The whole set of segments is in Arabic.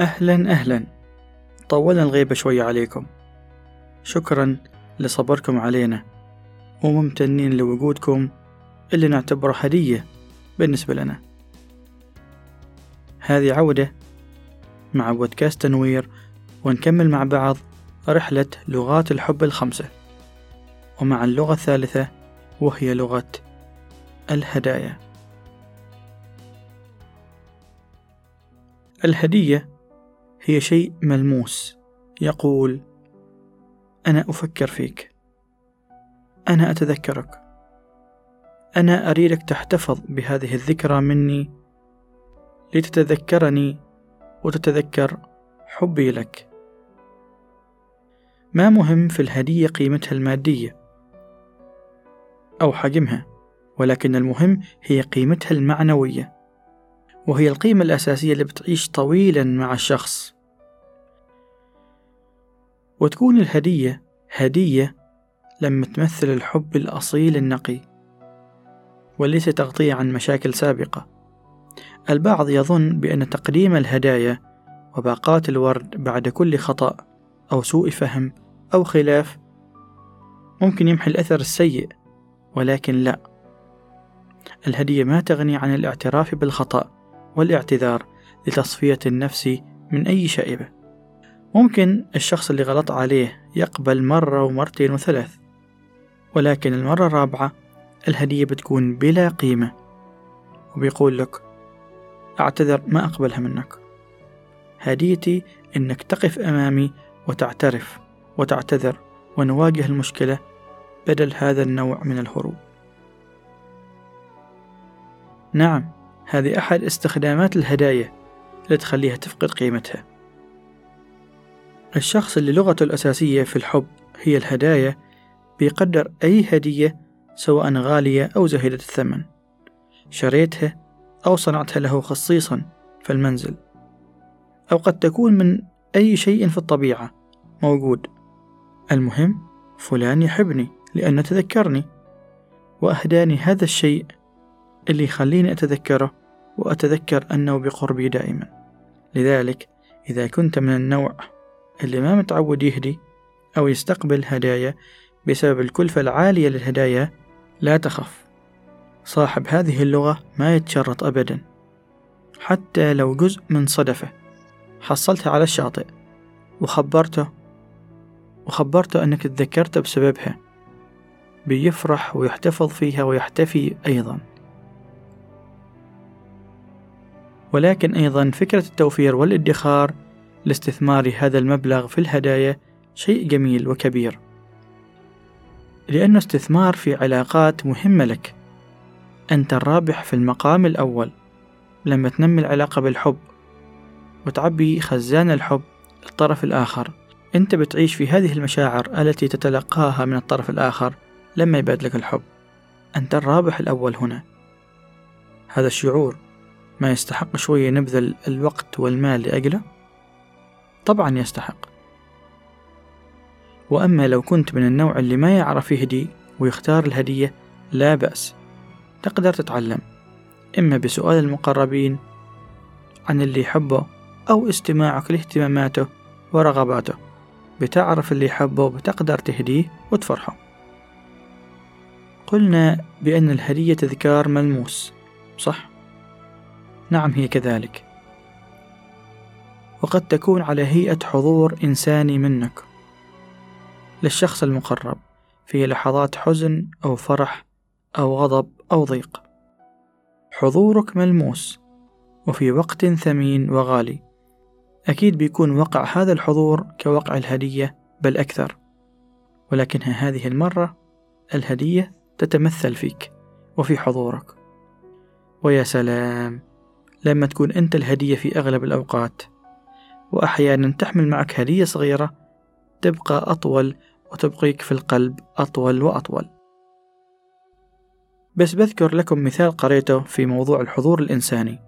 أهلا أهلا. طولنا الغيبة شوية عليكم. شكرا لصبركم علينا وممتنين لوجودكم اللي نعتبره هدية بالنسبة لنا. هذه عودة مع بودكاست تنوير ونكمل مع بعض رحلة لغات الحب الخمسة ومع اللغة الثالثة وهي لغة الهدايا. الهدية هي شيء ملموس. يقول أنا أفكر فيك. أنا أتذكرك. أنا أريدك تحتفظ بهذه الذكرى مني لتتذكرني وتتذكر حبي لك. ما مهم في الهدية قيمتها المادية. أو حجمها ولكن المهم هي قيمتها المعنوية. وهي القيمة الأساسية اللي بتعيش طويلا مع الشخص. وتكون الهدية هدية لما تمثل الحب الأصيل النقي وليس تغطية عن مشاكل سابقة. البعض يظن بأن تقديم الهدايا وباقات الورد بعد كل خطأ أو سوء فهم أو خلاف ممكن يمحي الأثر السيء ولكن لا. الهدية ما تغني عن الاعتراف بالخطأ والإعتذار لتصفية النفس من أي شائبة. ممكن الشخص اللي غلط عليه يقبل مرة ومرتين وثلاث ولكن المرة الرابعة الهدية بتكون بلا قيمة. وبيقول لك أعتذر ما أقبلها منك. هديتي إنك تقف أمامي وتعترف وتعتذر ونواجه المشكلة بدل هذا النوع من الهروب. نعم هذه أحد استخدامات الهدايا اللي تخليها تفقد قيمتها. الشخص اللي لغته الأساسية في الحب هي الهدايا بيقدر أي هدية سواء غالية أو زهيدة الثمن. شريتها أو صنعتها له خصيصا في المنزل. أو قد تكون من أي شيء في الطبيعة موجود. المهم فلان يحبني لأنه تذكرني وأهداني هذا الشيء اللي يخليني أتذكره وأتذكر أنه بقربي دائما. لذلك إذا كنت من النوع اللي ما متعود يهدي أو يستقبل هدايا بسبب الكلفة العالية للهدايا لا تخف. صاحب هذه اللغة ما يتشرط أبدا حتى لو جزء من صدفة. حصلتها على الشاطئ وخبرته وخبرته أنك تذكرته بسببها. بيفرح ويحتفظ فيها ويحتفي أيضا. ولكن أيضا فكرة التوفير والادخار لاستثمار هذا المبلغ في الهدايا شيء جميل وكبير. لأنه استثمار في علاقات مهمة لك. أنت الرابح في المقام الأول. لما تنمي العلاقة بالحب. وتعبي خزان الحب للطرف الآخر. أنت بتعيش في هذه المشاعر التي تتلقاها من الطرف الآخر لما يبادلك الحب. أنت الرابح الأول هنا. هذا الشعور. ما يستحق شوية نبذل الوقت والمال لأجله؟ طبعا يستحق. وأما لو كنت من النوع اللي ما يعرف يهدي ويختار الهدية لا بأس. تقدر تتعلم. إما بسؤال المقربين عن اللي يحبه أو استماعك لاهتماماته ورغباته. بتعرف اللي يحبه وبتقدر تهديه وتفرحه. قلنا بأن الهدية تذكار ملموس صح؟ نعم هي كذلك. وقد تكون على هيئة حضور إنساني منك. للشخص المقرب في لحظات حزن أو فرح أو غضب أو ضيق. حضورك ملموس وفي وقت ثمين وغالي. أكيد بيكون وقع هذا الحضور كوقع الهدية بل أكثر. ولكنها هذه المرة الهدية تتمثل فيك وفي حضورك. ويا سلام لما تكون أنت الهدية في أغلب الأوقات وأحيانا تحمل معك هدية صغيرة تبقى أطول وتبقيك في القلب أطول وأطول. بس بذكر لكم مثال قريته في موضوع الحضور الإنساني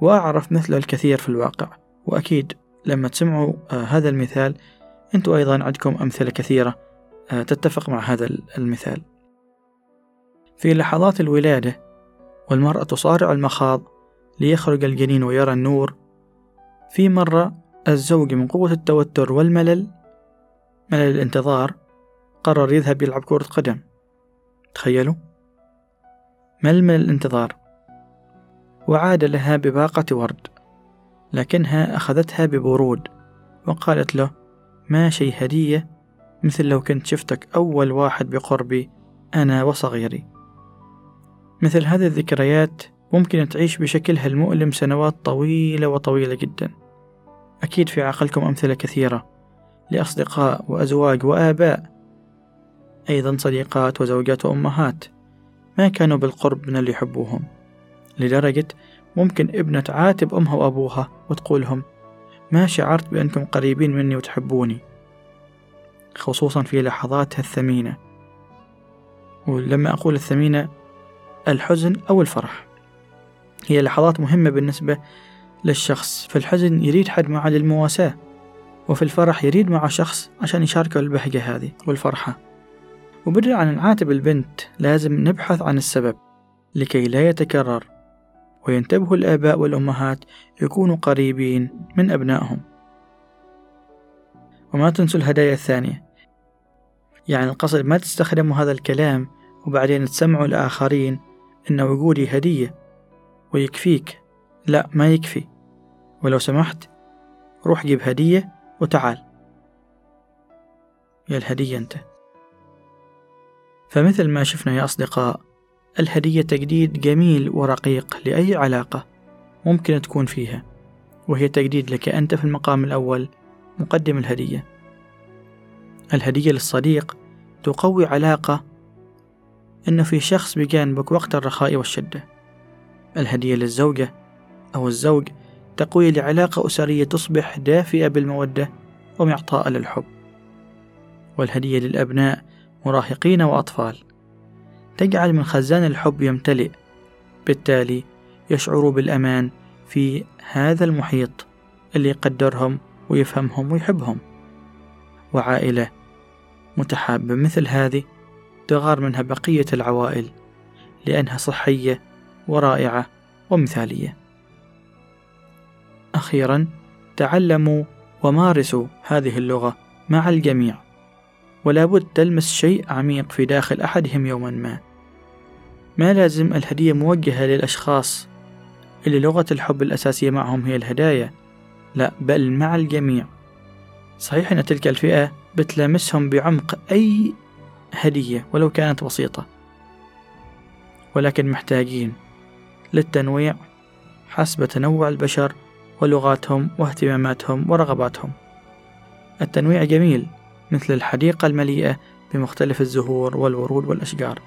وأعرف مثله الكثير في الواقع وأكيد لما تسمعوا آه هذا المثال أنتوا أيضا عندكم أمثلة كثيرة آه تتفق مع هذا المثال. في لحظات الولادة والمرأة تصارع المخاض ليخرج الجنين ويرى النور في مرة الزوج من قوة التوتر والملل ملل الانتظار قرر يذهب يلعب كرة قدم. تخيلوا؟ مل من الانتظار؟ وعاد لها بباقة ورد لكنها أخذتها ببرود وقالت له ما شي هدية مثل لو كنت شفتك أول واحد بقربي أنا وصغيري. مثل هذه الذكريات ممكن تعيش بشكلها المؤلم سنوات طويلة وطويلة جدا. أكيد في عقلكم أمثلة كثيرة لأصدقاء وأزواج وآباء أيضا صديقات وزوجات وأمهات ما كانوا بالقرب من اللي يحبوهم لدرجة ممكن ابنة تعاتب أمها وأبوها وتقولهم ما شعرت بأنكم قريبين مني وتحبوني؟ خصوصا في لحظاتها الثمينة. ولما أقول الثمينة الحزن أو الفرح. هي لحظات مهمة بالنسبة للشخص. في الحزن يريد حد معه للمواساة وفي الفرح يريد مع شخص عشان يشاركه البهجة هذه والفرحة. وبدل عن نعاتب البنت لازم نبحث عن السبب لكي لا يتكرر. وينتبه الآباء والأمهات يكونوا قريبين من أبنائهم. وما تنسوا الهدايا الثانية. يعني القصد ما تستخدموا هذا الكلام وبعدين تسمعوا الآخرين إنه وجودي هدية ويكفيك لا ما يكفي. ولو سمحت روح جيب هدية وتعال. يا الهدية أنت. فمثل ما شفنا يا أصدقاء الهدية تجديد جميل ورقيق لأي علاقة ممكن تكون فيها وهي تجديد لك أنت في المقام الأول مقدم الهدية. الهدية للصديق تقوي علاقة إنه في شخص بجانبك وقت الرخاء والشدة. الهدية للزوجة أو الزوج تقوي لعلاقة أسرية تصبح دافئة بالمودة ومعطاء للحب. والهدية للأبناء مراهقين وأطفال. تجعل من خزان الحب يمتلئ. بالتالي يشعروا بالأمان في هذا المحيط اللي يقدرهم ويفهمهم ويحبهم. وعائلة متحابة مثل هذه تغار منها بقية العوائل لأنها صحية ورائعة ومثالية. أخيرا تعلموا ومارسوا هذه اللغة مع الجميع. ولا بد تلمس شيء عميق في داخل أحدهم يوما ما. ما لازم الهدية موجهة للأشخاص اللي لغة الحب الأساسية معهم هي الهدايا. لا بل مع الجميع. صحيح أن تلك الفئة بتلامسهم بعمق أي هدية ولو كانت بسيطة. ولكن محتاجين للتنويع حسب تنوع البشر ولغاتهم واهتماماتهم ورغباتهم. التنويع جميل مثل الحديقة المليئة بمختلف الزهور والورود والأشجار.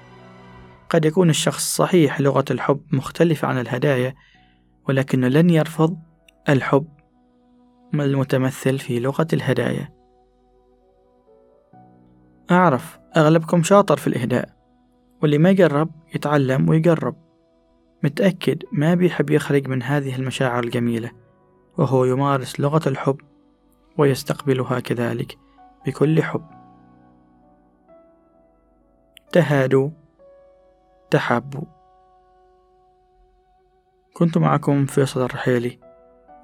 قد يكون الشخص صحيح لغة الحب مختلفة عن الهدايا ولكنه لن يرفض الحب المتمثل في لغة الهدايا. أعرف أغلبكم شاطر في الإهداء واللي ما يجرب يتعلم ويجرب. متأكد ما بيحب يخرج من هذه المشاعر الجميلة. وهو يمارس لغة الحب ويستقبلها كذلك بكل حب. تهادوا تحابوا. كنت معكم فيصل الرحيلي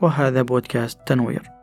وهذا بودكاست تنوير.